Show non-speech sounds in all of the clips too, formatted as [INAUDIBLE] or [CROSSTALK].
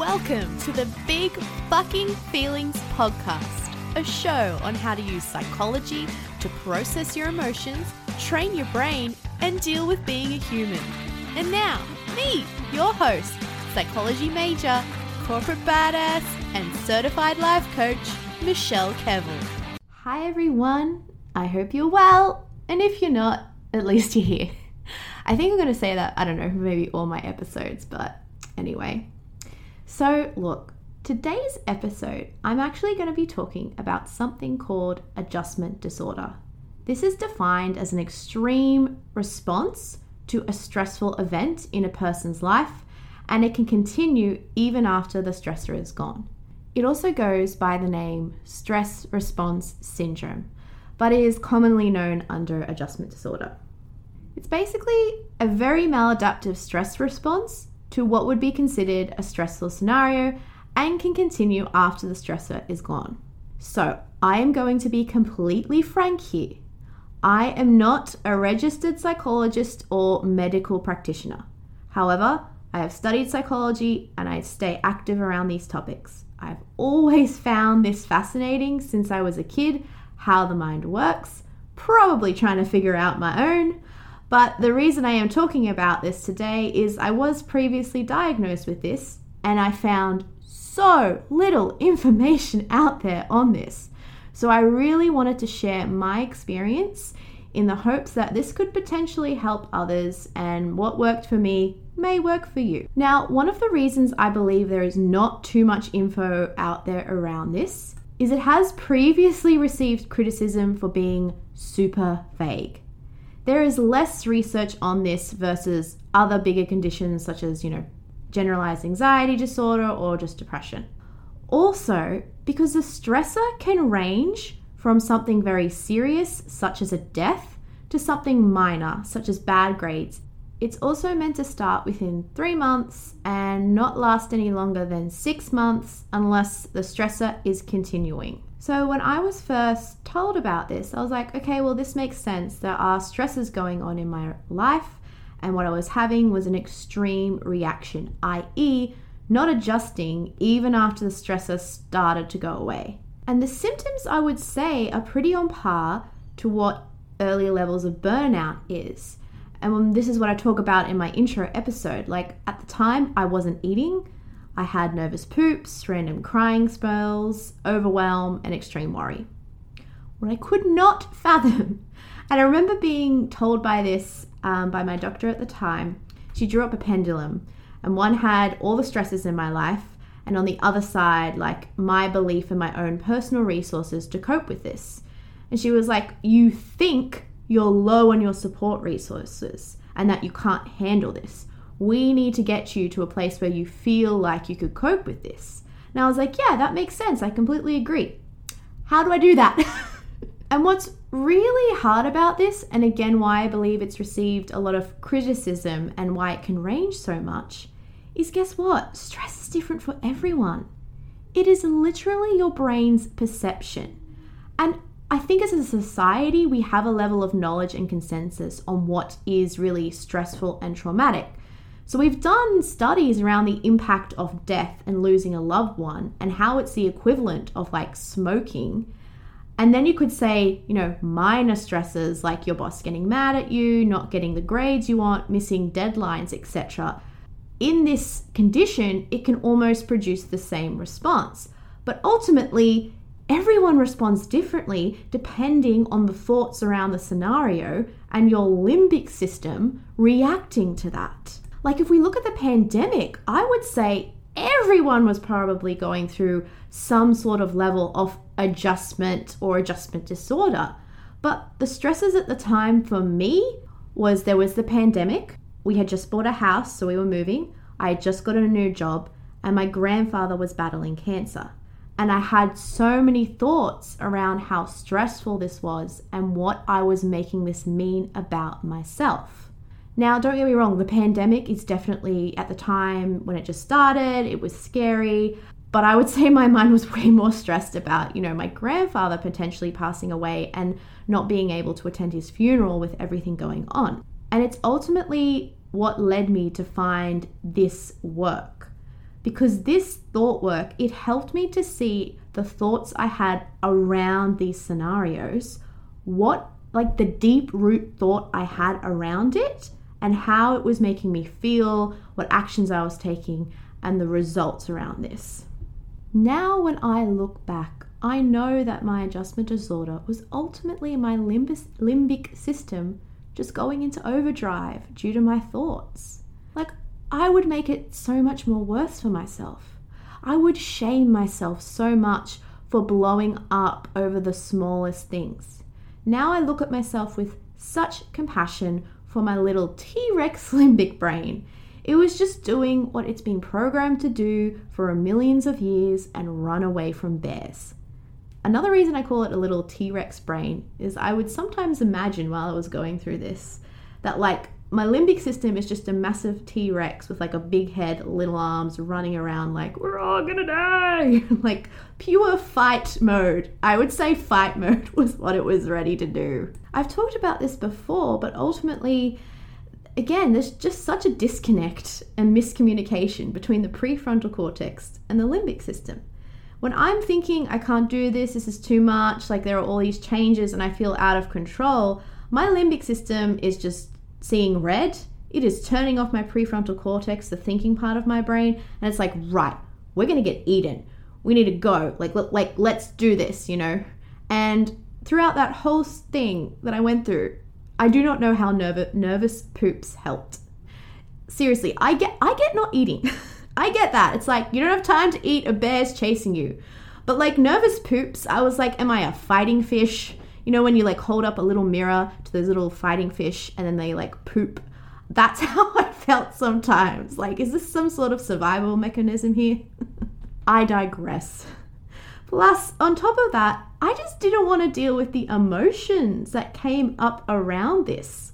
Welcome to the Big Fucking Feelings Podcast, a show on how to use psychology to process your emotions, train your brain, and deal with being a human. And now, me, your host, psychology major, corporate badass, and certified life coach, Michelle Kevill. Hi, everyone. I hope you're well. And if you're not, at least you're here. I think I'm going to say that, I don't know, maybe all my episodes, but anyway. So, look, today's episode, I'm actually going to be talking about something called adjustment disorder. This is defined as an extreme response to a stressful event in a person's life, and it can continue even after the stressor is gone. It also goes by the name stress response syndrome, but is commonly known under adjustment disorder. It's basically a very maladaptive stress response to what would be considered a stressful scenario and can continue after the stressor is gone. So, I am going to be completely frank here. I am not a registered psychologist or medical practitioner. However, I have studied psychology and I stay active around these topics. I've always [LAUGHS] found this fascinating since I was a kid how the mind works, probably trying to figure out my own. But the reason I am talking about this today is I was previously diagnosed with this and I found so little information [LAUGHS] out there on this. So I really wanted to share my experience in the hopes that this could potentially help others and what worked for me may work for you. Now, one of the reasons I believe there is not too much info out there around this is it has previously received criticism for being super vague there is less research on this versus other bigger conditions such as, you know, generalized anxiety disorder or just depression. Also, because the stressor can range from something very serious, such as a death, to something minor, such as bad grades, it's also meant to start within three months and not last any longer than six months unless the stressor is continuing. So, when I was first told about this, I was like, okay, well, this makes sense. There are stresses going on in my life, and what I was having was an extreme reaction, i.e., not adjusting even after the stressor started to go away. And the symptoms, I would say, are pretty on par to what earlier levels of burnout is. And this is what I talk about in my intro episode. Like at the time, I wasn't eating, I had nervous poops, random crying spells, overwhelm, and extreme worry. What I could not [LAUGHS] fathom, and I remember being told by this um, by my doctor at the time, she drew up a pendulum, and one had all the stresses in my life, and on the other side, like my belief in my own personal resources to cope with this. And she was like, You think you're low on your support resources and that you can't handle this. We need to get you to a place where you feel like you could cope with this. Now I was like, yeah, that makes sense. I completely agree. How do I do that? [LAUGHS] and what's really hard about this, and again, why I believe it's received a lot of criticism and why it can range so much, is guess what? Stress is different for everyone. It is literally your brain's perception. And I think as a society, we have a level of knowledge and consensus on what is really stressful and traumatic. So, we've done studies around the impact of death and losing a loved one and how it's the equivalent of like smoking. And then you could say, you know, minor stresses like your boss getting mad at you, not getting the grades you want, missing deadlines, etc. In this condition, it can almost produce the same response. But ultimately, everyone responds differently depending on the thoughts around the scenario and your limbic system reacting to that. Like, if we look at the pandemic, I would say everyone was probably going through some sort of level of adjustment or adjustment disorder. But the stresses at the time for me was there was the pandemic. We had just bought a house, so we were moving. I had just got a new job, and my grandfather was battling cancer. And I had so many thoughts around how stressful this was and what I was making this mean about myself. Now, don't get me wrong, the pandemic is definitely at the time when it just started, it was scary. But I would [LAUGHS] say my mind was way more stressed about, you know, my grandfather potentially passing away and not being able to attend his funeral with everything going on. And it's ultimately what led me to find this work. because this thought work, it helped me to see the thoughts I had around these scenarios, what like the deep root thought I had around it and how it was making me feel, what actions I was taking, and the results around this. Now, when I look back, I know that my adjustment disorder was ultimately my limbus, limbic system just going into overdrive due to my thoughts. Like, I would make it so much more worse for myself. I would shame myself so much for blowing up over the smallest things. Now I look at myself with such compassion for my little T Rex [LAUGHS] limbic brain. It was just doing what it's been programmed to do for millions of years and run away from bears. Another reason I call it a little T Rex brain is I would sometimes imagine while I was going through this that, like, my limbic system is just a massive T Rex with like a big head, little arms, running around like, we're all gonna die! [LAUGHS] like pure fight mode. I would say fight mode [LAUGHS] was what it was ready to do. I've talked about this before, but ultimately, again, there's just such a disconnect and miscommunication between the prefrontal cortex and the limbic system. When I'm thinking, I can't do this, this is too much, like there are all these changes and I feel out of control, my limbic system is just seeing red. It is turning off my prefrontal cortex, the thinking part of my brain, and it's like, right, we're gonna get eaten. We need to go. Like, like, let's do this, you know. And throughout that whole thing that I went through, I do not know how nerv- nervous poops helped. Seriously, I get, I get not eating. [LAUGHS] I get that. It's like you don't have time to eat. A bear's chasing you. But like nervous poops, I was like, am I a fighting fish? You know, when you like hold up a little mirror to those little fighting fish and then they like poop. That's [LAUGHS] how I felt sometimes. Like, is this some sort of survival mechanism here? [LAUGHS] I digress. Plus, on top of that, I just didn't want to deal with the emotions that came up around this.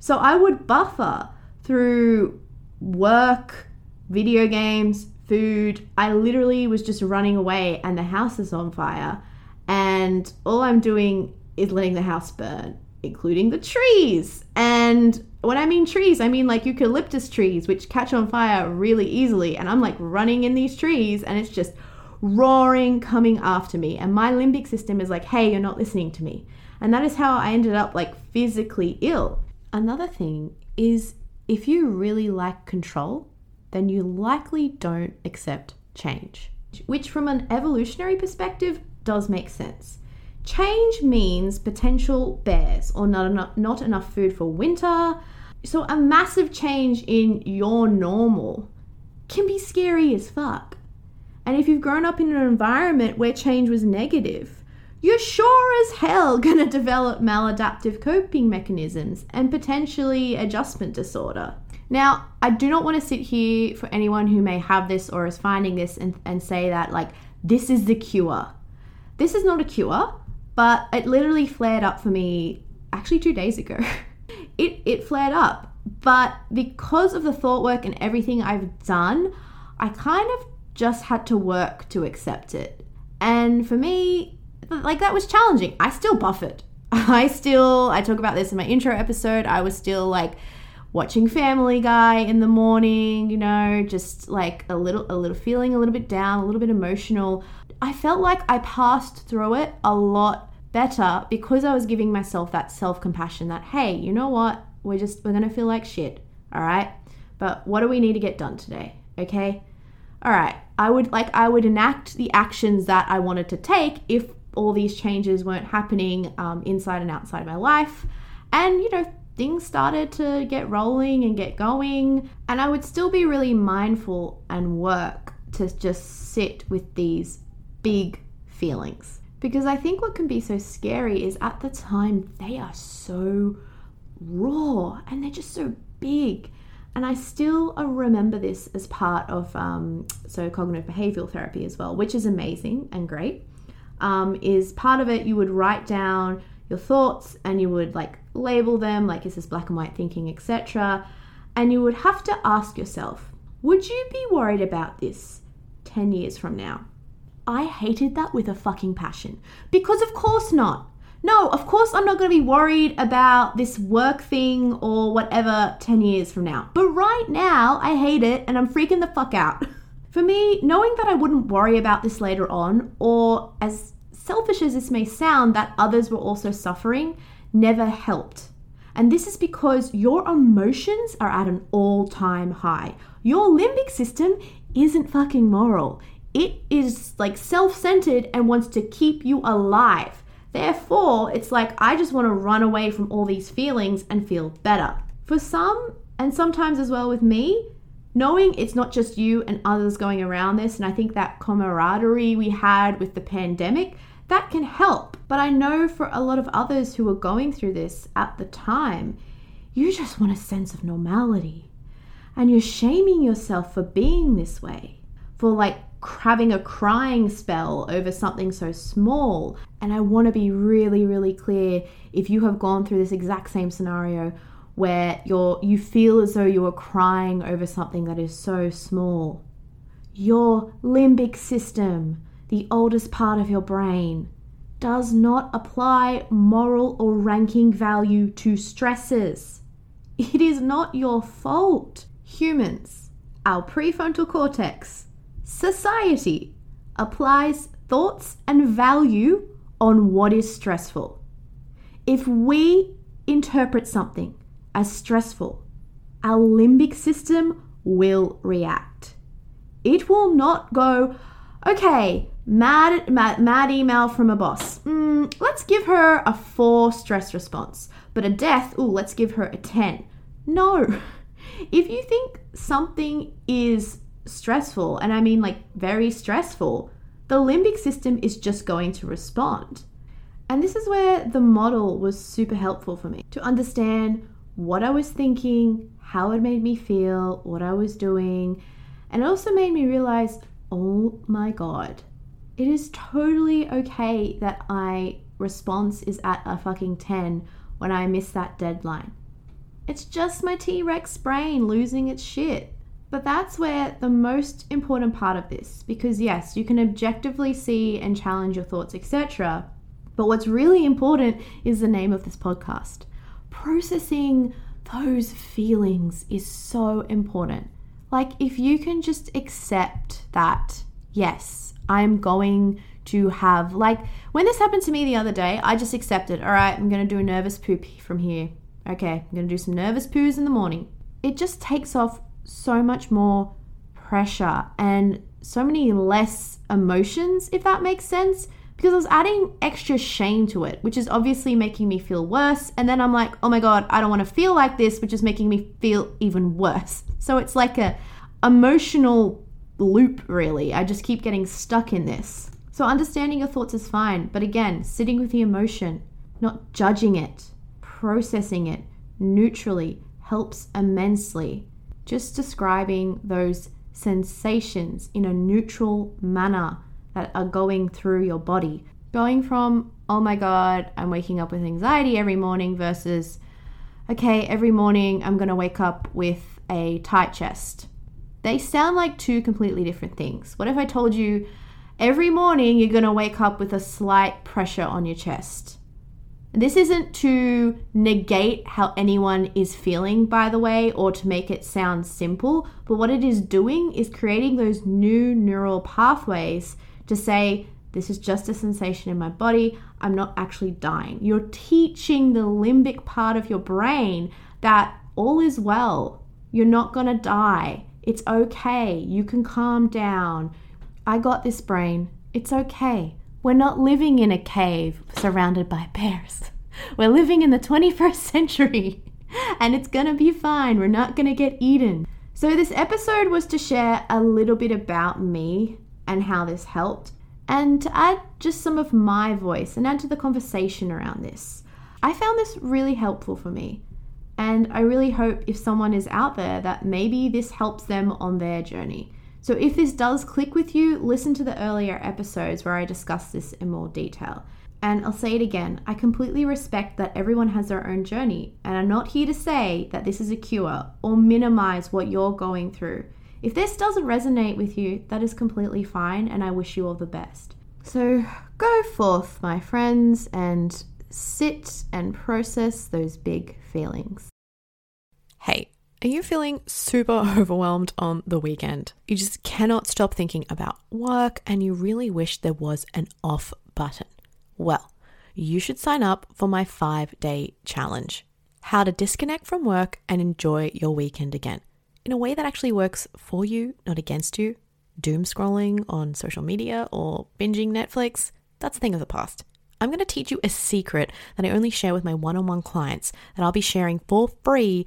So I would buffer through work, video games, food. I literally was just running away and the house is on fire and all I'm doing is letting the house burn, including the trees. And when I mean trees, I mean like eucalyptus trees, which catch on fire really easily. And I'm like running in these trees, and it's just roaring coming after me. And my limbic system is like, hey, you're not listening to me. And that is how I ended up like physically ill. Another thing is if you really like control, then you likely don't accept change, which from an evolutionary perspective does make sense. Change means potential bears or not enough, not enough food for winter. So, a massive change in your normal can be scary as fuck. And if you've grown up in an environment where change was negative, you're sure as hell gonna [LAUGHS] develop maladaptive coping mechanisms and potentially adjustment disorder. Now, I do not want to sit here for anyone who may have this or is finding this and, and say that, like, this is the cure. This is not a cure, but it literally flared up for me actually two days ago. [LAUGHS] it, it flared up. But because of the thought work and everything I've done, I kind of just had to work to accept it. And for me, like that was challenging. I still buffered. [LAUGHS] I still, I talk about this in my intro episode, I was still like, watching Family Guy in the morning, you know, just like a little a little feeling a little bit down, a little bit emotional. I felt like I passed through it a lot better because I was giving myself that self-compassion that hey, you know what? We're just we're going to feel like shit, all right? But what do we need to get done today? Okay? All right. I would like I would enact the actions that I wanted to take if all these changes weren't happening um, inside and outside my life. And, you know, things started to get rolling and get going. And I would still be really mindful and work to just sit with these big feelings. Because I think what can be so scary is at the time they are so raw and they're just so big. And I still uh, remember this as part of um, so cognitive behavioral therapy as well, which is amazing and great. Um, is part of it you would write down your thoughts and you would like label them like is this black and white thinking etc and you would have to ask yourself would you be worried about this 10 years from now i hated that with a fucking passion because of course not no of course i'm not going to be worried about this work thing or whatever 10 years from now but right now i hate it and i'm freaking the fuck out [LAUGHS] For me, knowing that I wouldn't worry about this later on, or as selfish as this may sound, that others were also suffering, never helped. And this is because your emotions are at an all time high. Your limbic system isn't fucking moral. It is like self centered and wants to keep you alive. Therefore, it's like I just want to run away from all these feelings and feel better. For some, and sometimes as well with me, knowing it's not just you and others going around this, and I think that camaraderie we had with the pandemic, that can help. But I know for a lot of others who were going through this at the time, you just want a sense of normality. And you're shaming yourself for being this way, for like having a crying spell over something so small. And I want to be really, really clear if you have gone through this exact same scenario where you're you feel as though you are crying over something that is so small. Your limbic system, the oldest part of your brain, does not apply moral or ranking value to stresses. It is not your fault. Humans, our prefrontal cortex, society applies thoughts and value on what is stressful. If we interpret something as stressful, our limbic system will react. It will not go, okay, mad, mad, mad email from a boss. Mm, let's give her a four stress response. But a death, ooh, let's give her a 10. No. [LAUGHS] If you think something is stressful, and I mean like very stressful, the limbic system is just going to respond. And this is where the model was super helpful for me to understand what I was thinking, how it made me feel, what I was doing. And it also made me realize oh my God, it is totally okay that my response is at a fucking 10 when I miss that deadline. It's just my T Rex brain losing its shit. But that's where the most important part of this, because yes, you can objectively see and challenge your thoughts, etc. But what's really important is the name of this podcast. Processing those feelings is so important. Like, if you can just accept that, yes, I'm going to have, like, when this happened to me the other day, I just accepted, all right, I'm going to do a nervous poop from here. Okay, I'm going to do some nervous poos in the morning. It just takes off so much more pressure and so many less emotions, if that makes sense because I was adding extra shame to it, which is obviously making me feel worse. And then I'm like, oh my God, I don't want to feel like this, which is making me feel even worse. [LAUGHS] So it's like a emotional loop, really. I just keep getting stuck in this. So understanding your thoughts is fine, but again, sitting with the emotion, not judging it, processing it neutrally helps immensely. Just describing those sensations in a neutral manner that are going through your body. Going from, oh my God, I'm waking up with anxiety every morning versus, okay, every morning I'm going to wake up with a tight chest. They sound like two completely different things. What if I told you every morning you're going to wake up with a slight pressure on your chest? This isn't to negate how anyone is feeling, by the way, or to make it sound simple, but what it is doing is creating those new neural pathways to say, this is just a sensation in my body. I'm not actually dying. You're teaching the limbic part of your brain that all is well. You're not to die. It's okay. You can calm down. I got this brain. It's okay. We're not living in a cave surrounded by bears. We're living in the 21st century and it's gonna be fine. We're not gonna get eaten. So, this episode was to share a little bit about me and how this helped, and to add just some of my voice and add to the conversation around this. I found this really helpful for me, and I really hope if someone is out there that maybe this helps them on their journey. So, if this does click with you, listen to the earlier episodes where I discuss this in more detail. And I'll say it again I completely respect that everyone has their own journey, and I'm not here to say that this is a cure or minimize what you're going through. If this doesn't resonate with you, that is completely fine, and I wish you all the best. So go forth, my friends, and sit and process those big feelings. Hey, Are you feeling super [LAUGHS] overwhelmed on the weekend? You just cannot stop thinking about work and you really wish there was an off button. Well, you should sign up for my five day challenge how to disconnect from work and enjoy your weekend again in a way that actually works for you, not against you. Doom scrolling on social media or binging Netflix, that's a thing of the past. I'm going to teach you a secret that I only share with my one on one clients that I'll be sharing for free